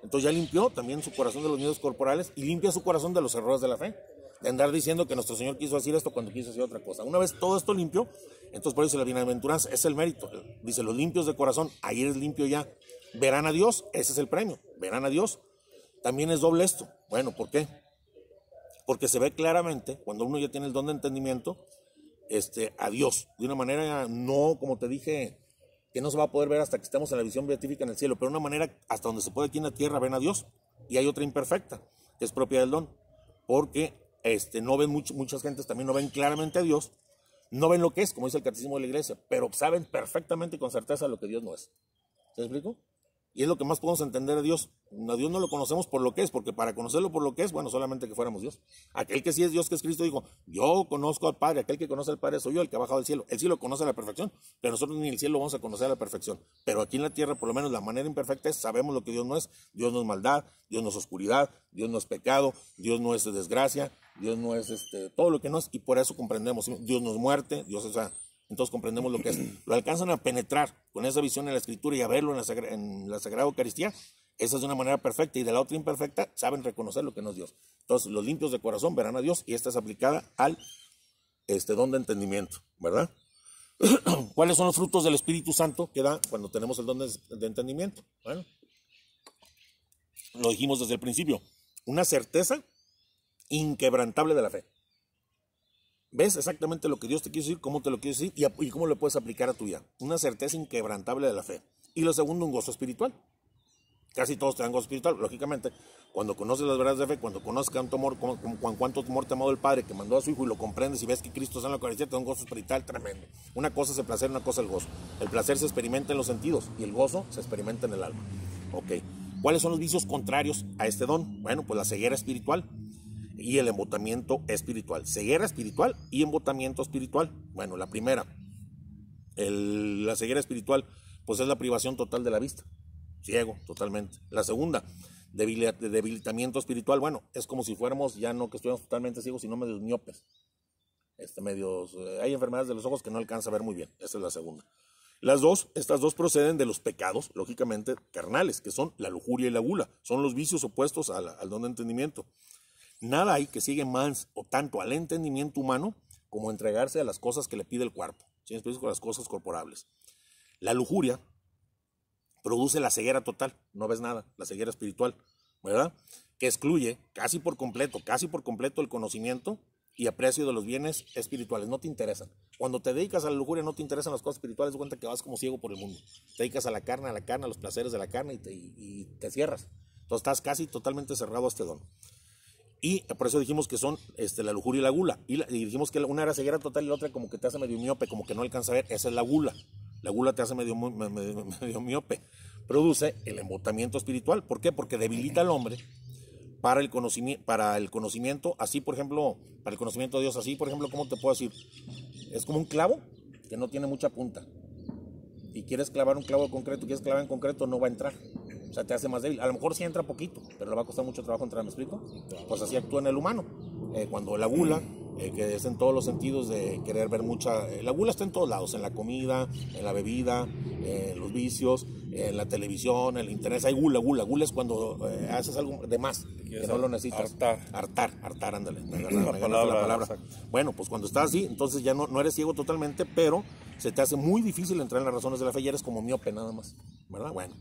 Entonces ya limpió también su corazón de los miedos corporales y limpia su corazón de los errores de la fe. De andar diciendo que nuestro Señor quiso decir esto cuando quiso decir otra cosa. Una vez todo esto limpio, entonces por eso la bienaventuranza es el mérito. Dice, los limpios de corazón, ahí eres limpio ya. Verán a Dios, ese es el premio. Verán a Dios. También es doble esto. Bueno, ¿por qué? Porque se ve claramente, cuando uno ya tiene el don de entendimiento, este, a Dios. De una manera, no, como te dije, que no se va a poder ver hasta que estemos en la visión beatífica en el cielo, pero de una manera hasta donde se puede aquí en la tierra ven a Dios. Y hay otra imperfecta, que es propia del don. Porque este, no ven muchas gentes también no ven claramente a Dios, no ven lo que es, como dice el catecismo de la iglesia, pero saben perfectamente y con certeza lo que Dios no es. ¿Se explico? Y es lo que más podemos entender de Dios. A Dios no lo conocemos por lo que es, porque para conocerlo por lo que es, bueno, solamente que fuéramos Dios. Aquel que sí es Dios, que es Cristo, dijo, yo conozco al Padre, aquel que conoce al Padre soy yo, el que ha bajado del cielo. Él sí lo conoce la perfección, pero nosotros ni el cielo vamos a conocer la perfección. Pero aquí en la tierra, por lo menos la manera imperfecta es, sabemos lo que Dios no es. Dios no es maldad, Dios no es oscuridad, Dios no es pecado, Dios no es desgracia, Dios no es este, todo lo que no es, y por eso comprendemos. Dios no es muerte, Dios es... Entonces comprendemos lo que es. Lo alcanzan a penetrar con esa visión en la escritura y a verlo en la, en la Sagrada Eucaristía. Esa es de una manera perfecta y de la otra imperfecta saben reconocer lo que no es Dios. Entonces los limpios de corazón verán a Dios y esta es aplicada al este, don de entendimiento, ¿verdad? ¿Cuáles son los frutos del Espíritu Santo que da cuando tenemos el don de, de entendimiento? Bueno, lo dijimos desde el principio, una certeza inquebrantable de la fe. ¿Ves exactamente lo que Dios te quiere decir, cómo te lo quiere decir y, cómo lo puedes aplicar a tu vida? Una certeza inquebrantable de la fe. Y lo segundo, un gozo espiritual. Casi todos te dan gozo espiritual, lógicamente. Cuando conoces las verdades de fe, cuando conozcas cuánto amor, cuánto amor te amó el Padre que mandó a su Hijo y lo comprendes y ves que Cristo está en la Eucaristía, te da un gozo espiritual tremendo. Una cosa es el placer, una cosa es el gozo. El placer se experimenta en los sentidos y el gozo se experimenta en el alma. Ok. ¿Cuáles son los vicios contrarios a este don? Bueno, pues la ceguera espiritual y el embotamiento espiritual. Ceguera espiritual y embotamiento espiritual. Bueno, la primera, la ceguera espiritual, pues es la privación total de la vista. Ciego, totalmente. La segunda, debilitamiento espiritual. Bueno, es como si fuéramos ya no que estuviéramos totalmente ciegos, sino medios miopes. Este, medios, eh, hay enfermedades de los ojos que no alcanza a ver muy bien. Esa es la segunda. Las dos, estas dos proceden de los pecados, lógicamente, carnales, que son la lujuria y la gula. Son los vicios opuestos al don de entendimiento. Nada hay que sigue más o tanto al entendimiento humano como entregarse a las cosas que le pide el cuerpo, ¿sí? con las cosas corporables. La lujuria produce la ceguera total, no ves nada, la ceguera espiritual, ¿verdad? Que excluye casi por completo, casi por completo el conocimiento y aprecio de los bienes espirituales, no te interesan. Cuando te dedicas a la lujuria no te interesan las cosas espirituales, cuenta que vas como ciego por el mundo. Te dedicas a la carne, a la carne, a los placeres de la carne y te, y te cierras. Entonces estás casi totalmente cerrado a este don. Y por eso dijimos que son este, la lujuria y la gula. Y, dijimos que una era ceguera total y la otra como que te hace medio miope, como que no alcanza a ver. Esa es la gula. La gula te hace medio, medio, miope. Produce el embotamiento espiritual. ¿Por qué? Porque debilita al hombre para el, conocimiento, para el conocimiento. Así, por ejemplo, para el conocimiento de Dios. Así, por ejemplo, ¿cómo te puedo decir? Es como un clavo que no tiene mucha punta. Y quieres clavar un clavo concreto, quieres clavar en concreto, no va a entrar sea, te hace más débil. A lo mejor sí entra poquito, pero le va a costar mucho trabajo entrar, ¿me explico? Pues así actúa en el humano. Eh, cuando la gula, eh, que es en todos los sentidos de querer ver mucha... Eh, la gula está en todos lados, en la comida, en la bebida, en los vicios, en la televisión, en el internet. Hay gula, gula. Gula es cuando haces algo de más, que no lo necesitas. Hartar. Hartar, hartar, ándale. la, palabra. Bueno, pues cuando estás así, entonces ya no, no eres ciego totalmente, pero se te hace muy difícil entrar en las razones de la fe y eres como miope nada más. ¿Verdad? Bueno.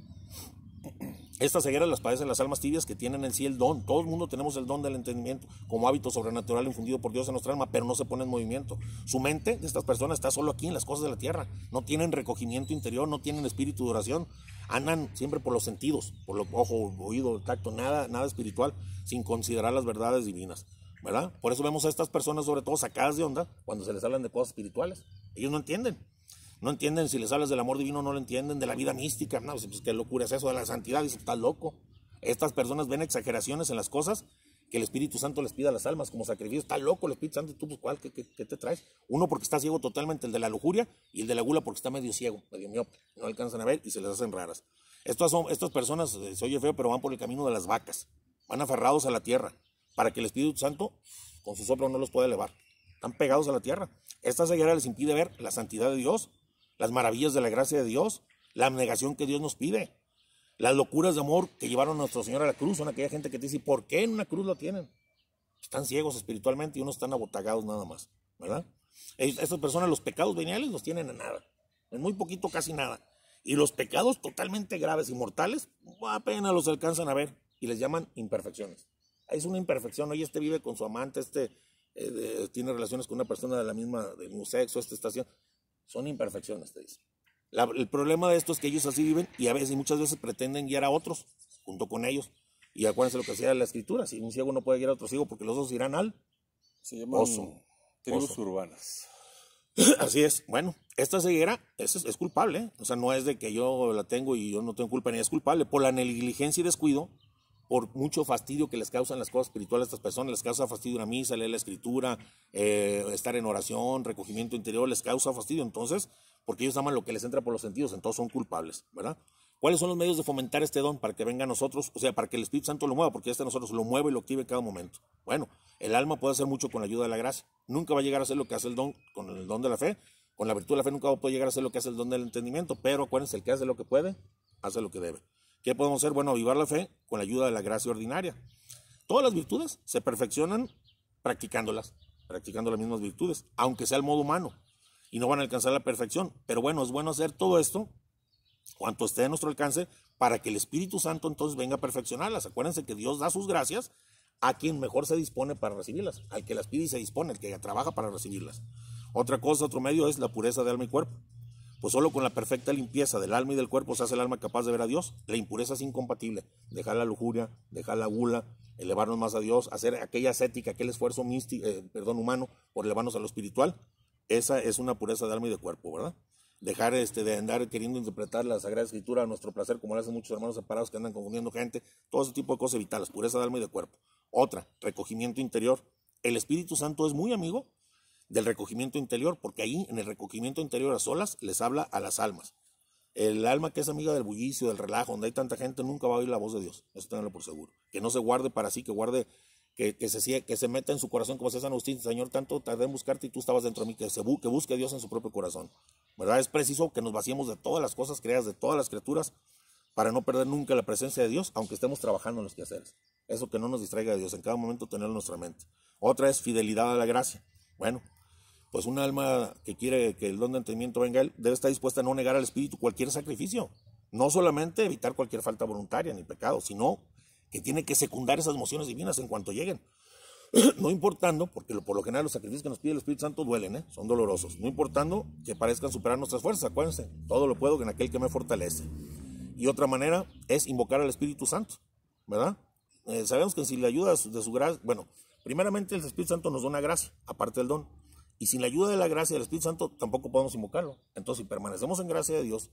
Esta ceguera las padecen las almas tibias que tienen en sí el don. Todo el mundo tenemos el don del entendimiento como hábito sobrenatural infundido por Dios en nuestra alma, pero no se pone en movimiento. Su mente de estas personas está solo aquí en las cosas de la tierra. No tienen recogimiento interior, no tienen espíritu de oración. Andan siempre por los sentidos, por lo ojo, oído, tacto, nada, nada espiritual, sin considerar las verdades divinas. ¿verdad? Por eso vemos a estas personas, sobre todo, sacadas de onda cuando se les hablan de cosas espirituales. Ellos no entienden. No entienden si les hablas del amor divino, no lo entienden, de la vida mística. No, pues qué locura es eso, de la santidad. Dice, estás loco. Estas personas ven exageraciones en las cosas que el Espíritu Santo les pide a las almas como sacrificio. Está loco el Espíritu Santo, tú, pues, ¿cuál? ¿Qué, te traes? Uno porque está ciego totalmente, el de la lujuria, y el de la gula porque está medio ciego, medio miope. No alcanzan a ver y se les hacen raras. Estas, son, estas personas, eh, se oye feo, pero van por el camino de las vacas. Van aferrados a la tierra para que el Espíritu Santo con su soplo no los pueda elevar. Están pegados a la tierra. Esta ceguera les impide ver la santidad de Dios, las maravillas de la gracia de Dios, la abnegación que Dios nos pide. Las locuras de amor que llevaron a nuestro Señor a la cruz son aquella gente que te dice, ¿por qué en una cruz lo tienen? Están ciegos espiritualmente y unos están abotagados nada más, ¿verdad? Estas personas los pecados veniales los tienen en nada, en muy poquito, casi nada. Y los pecados totalmente graves y mortales, apenas los alcanzan a ver y les llaman imperfecciones. Es una imperfección, hoy este vive con su amante, este eh, tiene relaciones con una persona de la misma, del mismo sexo, este está haciendo... Son imperfecciones, te dice el problema de esto es que ellos así viven y a veces y muchas veces pretenden guiar a otros junto con ellos. Y acuérdense lo que decía la escritura, si un ciego no puede guiar a otro ciego porque los dos irán al Se llaman tribus urbanas. Así es. Bueno, esta ceguera es, es, culpable. ¿eh? O sea, no es de que yo la tengo y yo no tengo culpa ni es culpable. Por la negligencia y descuido, por mucho fastidio que les causan las cosas espirituales a estas personas, les causa fastidio una misa, leer la escritura, eh, estar en oración, recogimiento interior, les causa fastidio. Entonces, porque ellos aman lo que les entra por los sentidos, entonces son culpables, ¿verdad? ¿Cuáles son los medios de fomentar este don para que venga a nosotros? O sea, para que el Espíritu Santo lo mueva, porque este nosotros lo mueve y lo active cada momento. Bueno, el alma puede hacer mucho con la ayuda de la gracia. Nunca va a llegar a hacer lo que hace el don con el don de la fe. Con la virtud de la fe nunca va a poder llegar a hacer lo que hace el don del entendimiento. Pero acuérdense, el que hace lo que puede, hace lo que debe. ¿Qué podemos hacer? Bueno, avivar la fe con la ayuda de la gracia ordinaria. Todas las virtudes se perfeccionan practicándolas, practicando las mismas virtudes, aunque sea el modo humano y no van a alcanzar la perfección. Pero bueno, es bueno hacer todo esto cuanto esté a nuestro alcance para que el Espíritu Santo entonces venga a perfeccionarlas. Acuérdense que Dios da sus gracias a quien mejor se dispone para recibirlas, al que las pide y se dispone, al que trabaja para recibirlas. Otra cosa, otro medio es la pureza de alma y cuerpo. Pues solo con la perfecta limpieza del alma y del cuerpo se hace el alma capaz de ver a Dios. La impureza es incompatible. Dejar la lujuria, dejar la gula, elevarnos más a Dios, hacer aquella ascética, aquel esfuerzo místico, eh, perdón, humano por elevarnos a lo espiritual, esa es una pureza de alma y de cuerpo, ¿verdad? Dejar este, de andar queriendo interpretar la Sagrada Escritura a nuestro placer, como lo hacen muchos hermanos separados que andan confundiendo gente, todo ese tipo de cosas evitalas, pureza de alma y de cuerpo. Otra, recogimiento interior. El Espíritu Santo es muy amigo del recogimiento interior, porque ahí en el recogimiento interior a solas les habla a las almas. El alma que es amiga del bullicio, del relajo, donde hay tanta gente, nunca va a oír la voz de Dios. Eso tenganlo por seguro. Que no se guarde para sí, que guarde que, que, se, que se meta en su corazón, como decía San Agustín, Señor, tanto tardé en buscarte y tú estabas dentro de mí, que, se, que busque a Dios en su propio corazón. ¿Verdad? Es preciso que nos vaciemos de todas las cosas creadas, de todas las criaturas, para no perder nunca la presencia de Dios, aunque estemos trabajando en los quehaceres. Eso que no nos distraiga de Dios, en cada momento tenerlo en nuestra mente. Otra es fidelidad a la gracia. Bueno, pues un alma que quiere que el don de entendimiento venga él, debe estar dispuesta a no negar al Espíritu cualquier sacrificio. No solamente evitar cualquier falta voluntaria ni pecado, sino que tiene que secundar esas emociones divinas en cuanto lleguen. no importando, porque por lo general los sacrificios que nos pide el Espíritu Santo duelen, ¿eh? son dolorosos, no importando que parezcan superar nuestras fuerzas, acuérdense, todo lo puedo en aquel que me fortalece. Y otra manera es invocar al Espíritu Santo, ¿verdad? Eh, sabemos que sin la ayuda de su, gracia, bueno, primeramente el Espíritu Santo nos da una gracia, aparte del don, y sin la ayuda de la gracia del Espíritu Santo tampoco podemos invocarlo. Entonces, si permanecemos en gracia de Dios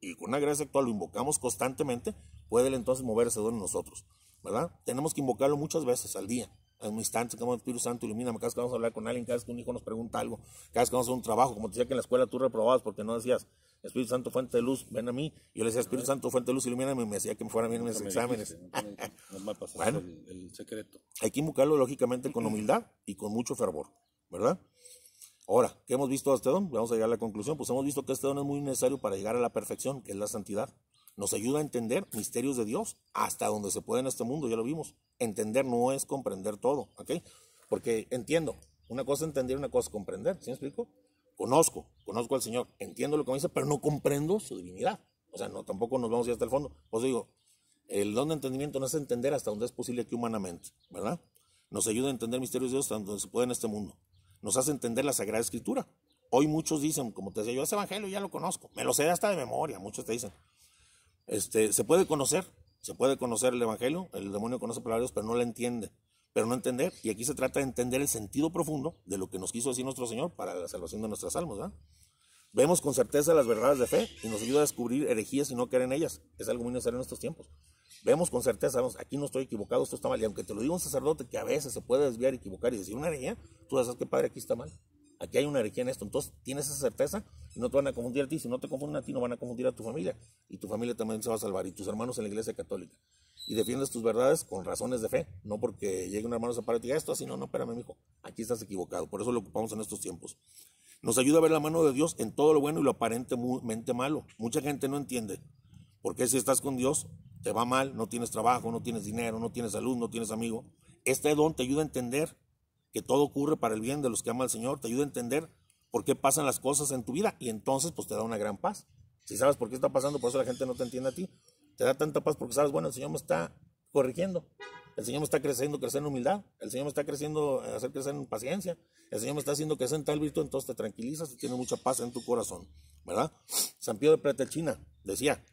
y con una gracia actual lo invocamos constantemente, puede él entonces mover ese don en nosotros, ¿verdad? Tenemos que invocarlo muchas veces al día en un instante, como el Espíritu Santo ilumina, cada vez que vamos a hablar con alguien, cada vez que un hijo nos pregunta algo, cada vez que vamos a hacer un trabajo, como te decía que en la escuela tú reprobabas porque no decías, Espíritu Santo, fuente de luz, ven a mí. Yo le decía, Espíritu Santo, fuente de luz, ilumíname, y me decía que me fuera bien en mis exámenes. bueno, el, secreto. Hay que invocarlo lógicamente con humildad y con mucho fervor, ¿verdad? Ahora, ¿qué hemos visto de este don? Vamos a llegar a la conclusión. Pues hemos visto que este don es muy necesario para llegar a la perfección, que es la santidad nos ayuda a entender misterios de Dios hasta donde se puede en este mundo, ya lo vimos. Entender no es comprender todo, ¿ok? Porque entiendo, una cosa es entender, una cosa es comprender, ¿sí me explico? Conozco, conozco al Señor, entiendo lo que me dice, pero no comprendo su divinidad. O sea, no, tampoco nos vamos a ir hasta el fondo. Pues digo, el don de entendimiento no es entender hasta donde es posible aquí humanamente, ¿verdad? Nos ayuda a entender misterios de Dios hasta donde se puede en este mundo. Nos hace entender la Sagrada Escritura. Hoy muchos dicen, como te decía yo, ese evangelio ya lo conozco, me lo sé hasta de memoria, muchos te dicen, este, se puede conocer, se puede conocer el Evangelio, el demonio conoce palabras, pero no la entiende. pero no entender. Y aquí se trata de entender el sentido profundo de lo que nos quiso decir nuestro Señor para la salvación de nuestras almas. ¿verdad? Vemos con certeza las verdades de fe y nos ayuda a descubrir herejías y no creer en ellas. Es algo muy necesario en estos tiempos. Vemos con certeza, vamos, aquí no estoy equivocado, esto está mal. Y aunque te lo diga un sacerdote que a veces se puede desviar, equivocar y decir una herejía, tú sabes que padre, aquí está mal. Aquí hay una herejía en esto. Entonces tienes esa certeza y no te van a confundir a ti. Si no te confunden a ti, no van a confundir a tu familia. Y tu familia también se va a salvar. Y tus hermanos en la iglesia católica. Y defiendes tus verdades con razones de fe. No porque llegue un hermano a y diga esto así. No, no, espérame, hijo. Aquí estás equivocado. Por eso lo ocupamos en estos tiempos. Nos ayuda a ver la mano de Dios en todo lo bueno y lo aparentemente malo. Mucha gente no entiende. Porque si estás con Dios, te va mal, no tienes trabajo, no tienes dinero, no tienes salud, no tienes amigo. Este don te ayuda a entender que todo ocurre para el bien de los que aman al Señor, te ayuda a entender por qué pasan las cosas en tu vida y entonces pues te da una gran paz. Si sabes por qué está pasando, por eso la gente no te entiende a ti. Te da tanta paz porque sabes, bueno, el Señor me está corrigiendo. El Señor me está creciendo, crecer en humildad. El Señor me está creciendo, hacer crecer en paciencia. El Señor me está haciendo crecer en tal virtud, entonces te tranquilizas y tienes mucha paz en tu corazón. ¿Verdad? San Pío de Pretelchina decía,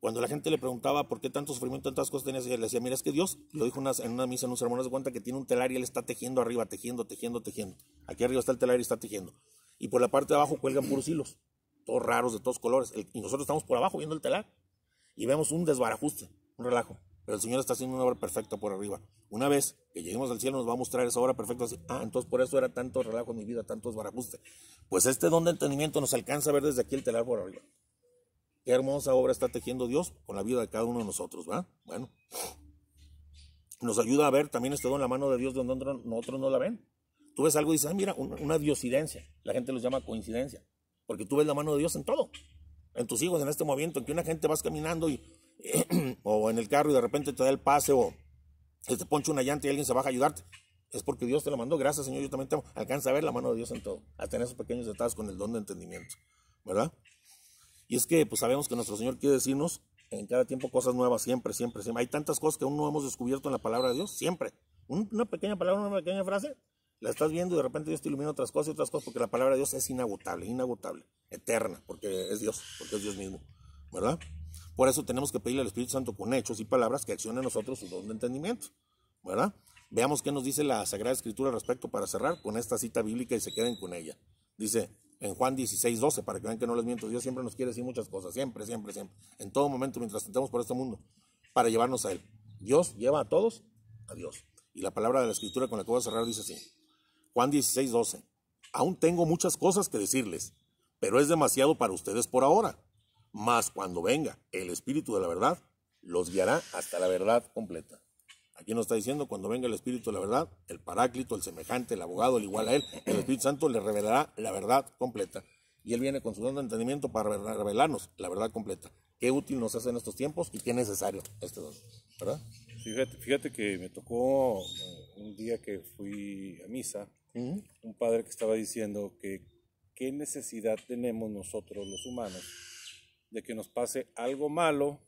cuando la gente le preguntaba por qué tanto sufrimiento, tantas cosas tenía, le decía, mira, es que Dios, lo dijo en una misa, en un sermón, de cuenta que tiene un telar y él está tejiendo arriba, tejiendo, tejiendo, tejiendo. Aquí arriba está el telar y está tejiendo. Y por la parte de abajo cuelgan puros hilos, todos raros, de todos colores. y nosotros estamos por abajo viendo el telar y vemos un desbarajuste, un relajo. Pero el Señor está haciendo una obra perfecta por arriba. Una vez que lleguemos al cielo nos va a mostrar esa obra perfecta. Ah, entonces por eso era tanto relajo en mi vida, tanto desbarajuste. Pues este don de entendimiento nos alcanza a ver desde aquí el telar por arriba. Qué hermosa obra está tejiendo Dios con la vida de cada uno de nosotros, ¿va? Bueno. Nos ayuda a ver también este don la mano de Dios donde nosotros no la ven. Tú ves algo y dices, mira, una, diosidencia. La gente los llama coincidencia. Porque tú ves la mano de Dios en todo. En tus hijos, en este movimiento, en que una gente vas caminando y, o en el carro y de repente te da el pase o te poncha una llanta y alguien se baja a ayudarte. Es porque Dios te lo mandó. Gracias, Señor. Yo también te alcanza a ver la mano de Dios en todo. Hasta en esos pequeños detalles con el don de entendimiento. ¿Verdad? Y es que pues sabemos que nuestro Señor quiere decirnos en cada tiempo cosas nuevas, siempre, siempre, siempre. Hay tantas cosas que aún no hemos descubierto en la palabra de Dios, siempre. Una pequeña palabra, una pequeña frase, la estás viendo y de repente Dios te ilumina otras cosas y otras cosas, porque la palabra de Dios es inagotable, inagotable, eterna, porque es Dios, porque es Dios mismo, ¿verdad? Por eso tenemos que pedirle al Espíritu Santo con hechos y palabras que accione en nosotros su don de entendimiento, ¿verdad? Veamos qué nos dice la Sagrada Escritura al respecto para cerrar con esta cita bíblica y se queden con ella. Dice, en Juan 16, 12, para que vean que no les miento. Dios siempre nos quiere decir muchas cosas, siempre, siempre, siempre. En todo momento, mientras estemos por este mundo, para llevarnos a Él. Dios lleva a todos a Dios. Y la palabra de la Escritura con la que voy a cerrar dice así. Juan 16, 12. Aún tengo muchas cosas que decirles, pero es demasiado para ustedes por ahora. Mas cuando venga el Espíritu de la verdad, los guiará hasta la verdad completa. Aquí nos está diciendo, cuando venga el Espíritu de la verdad, el paráclito, el semejante, el abogado, el igual a él, el Espíritu Santo le revelará la verdad completa. Y él viene con su don de entendimiento para revelarnos la verdad completa. Qué útil nos hace en estos tiempos y qué necesario este don, ¿verdad? Fíjate, fíjate que me tocó eh, un día que fui a misa, un padre que estaba diciendo que qué necesidad tenemos nosotros los humanos de que nos pase algo malo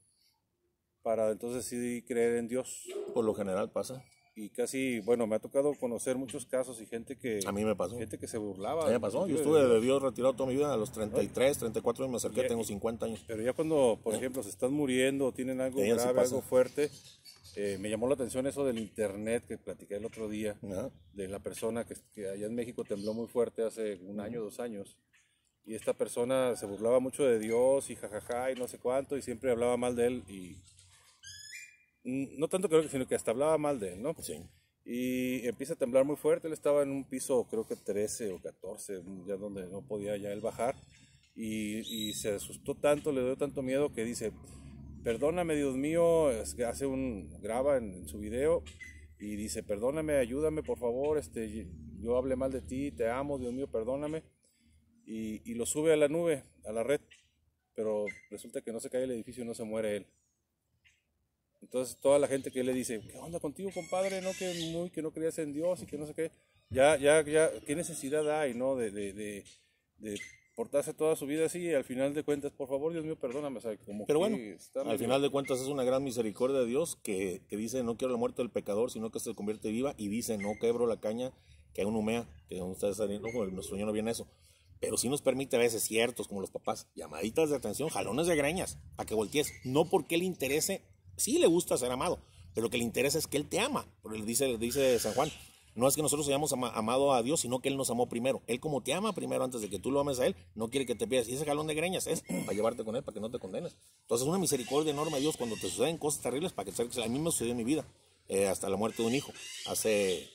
para entonces sí creer en Dios. Por lo general pasa. Y casi, bueno, me ha tocado conocer muchos casos y gente que... A mí me pasó. Gente que se burlaba. A mí me pasó. Yo estuve de Dios retirado toda mi vida a los 33, 34 años me acerqué, tengo 50 años. Pero ya cuando, por ejemplo, se están muriendo o tienen algo grave, algo fuerte, eh, me llamó la atención eso del internet que platiqué el otro día, de la persona que, que, allá en México tembló muy fuerte hace un año, dos años. Y esta persona se burlaba mucho de Dios y jajaja y no sé cuánto y siempre hablaba mal de él y no tanto creo que, sino que hasta hablaba mal de él, ¿no? Sí. Y empieza a temblar muy fuerte, él estaba en un piso creo que 13 o 14, ya donde no podía ya él bajar, y, se asustó tanto, le dio tanto miedo que dice, perdóname Dios mío, es que hace un, graba en, su video y dice, perdóname, ayúdame por favor, este, yo hablé mal de ti, te amo, Dios mío, perdóname, y, y lo sube a la nube, a la red, pero resulta que no se cae el edificio y no se muere él. Entonces toda la gente que le dice, ¿qué onda contigo, compadre? No, que muy que no creías en Dios y que no sé qué. Ya, ya, ya, ¿qué necesidad hay, no? De, de, de, de portarse toda su vida así y al final de cuentas, por favor, Dios mío, perdóname. como Pero bueno, al final de cuentas es una gran misericordia de Dios que, que, dice, no quiero la muerte del pecador, sino que se convierte viva y dice, no quebro la caña que aún humea, que ustedes saben, no, nuestro Señor no viene eso. Pero sí nos permite a veces ciertos, como los papás, llamaditas de atención, jalones de greñas, para que voltees, no porque le interese sí le gusta ser amado, pero lo que le interesa es que Él te ama. Porque le dice, dice San Juan, no es que nosotros hayamos amado a Dios, sino que Él nos amó primero. Él como te ama primero antes de que tú lo ames a Él, no quiere que te pierdas. Y ese jalón de greñas es para llevarte con Él, para que no te condenes. Entonces una misericordia enorme de Dios cuando te suceden cosas terribles para que te A mí me sucedió en mi vida, eh, hasta la muerte de un hijo, hace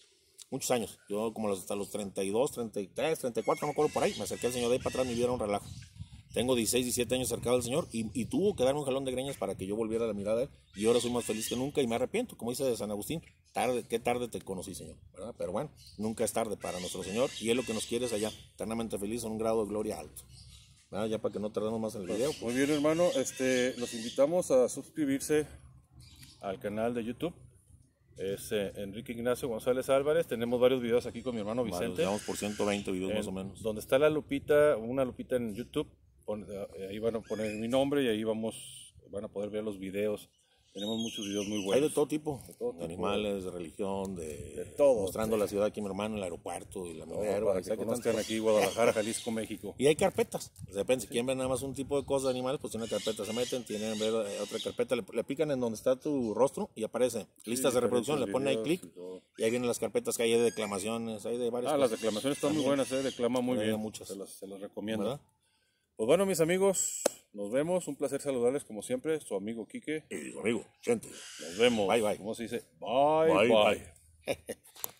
muchos años. Yo como hasta los 32, 33, 34, no me acuerdo por ahí, me acerqué al Señor de ahí para atrás, mi vida era un relajo. Tengo 16, 17 años cercado al Señor y, tuvo que darme un jalón de greñas para que yo volviera a la mirada de Él. Y ahora soy más feliz que nunca y me arrepiento, como dice San Agustín. Tarde, qué tarde te conocí, Señor. Pero bueno, nunca es tarde para nuestro Señor y Él lo que nos quiere es allá, eternamente feliz, en un grado de gloria alto. Ya para que no tardemos más en el video. Muy bien, hermano. Este, los invitamos a suscribirse al canal de YouTube. Es eh, Enrique Ignacio González Álvarez. Tenemos varios videos aquí con mi hermano Vicente. Vamos por 120 videos más o menos. Donde está la lupita, una lupita en YouTube eh, ahí van a poner mi nombre y ahí vamos, van a poder ver los videos. Tenemos muchos videos muy buenos. Hay de todo tipo, de, animales, de religión, de, todo. Mostrando la ciudad aquí, mi hermano, el aeropuerto y la madera. Para que conozcan aquí Guadalajara, Jalisco, México. Y hay carpetas. Depende, si quieren ver nada más un tipo de cosas de animales, pues tiene carpeta. Se meten, tienen ver eh, otra carpeta, le, pican en donde está tu rostro y aparece listas de reproducción. Le ponen ahí clic y, ahí vienen las carpetas que hay de declamaciones, hay de varias Ah, las declamaciones están muy buenas, eh, declama muy bien. Muchas. Se las, se las recomiendo. Pues bueno, mis amigos, nos vemos. Un placer saludarles como siempre. Su amigo Quique. Y su amigo Chente. Nos vemos. Bye, bye. ¿Cómo se dice? Bye, bye. bye.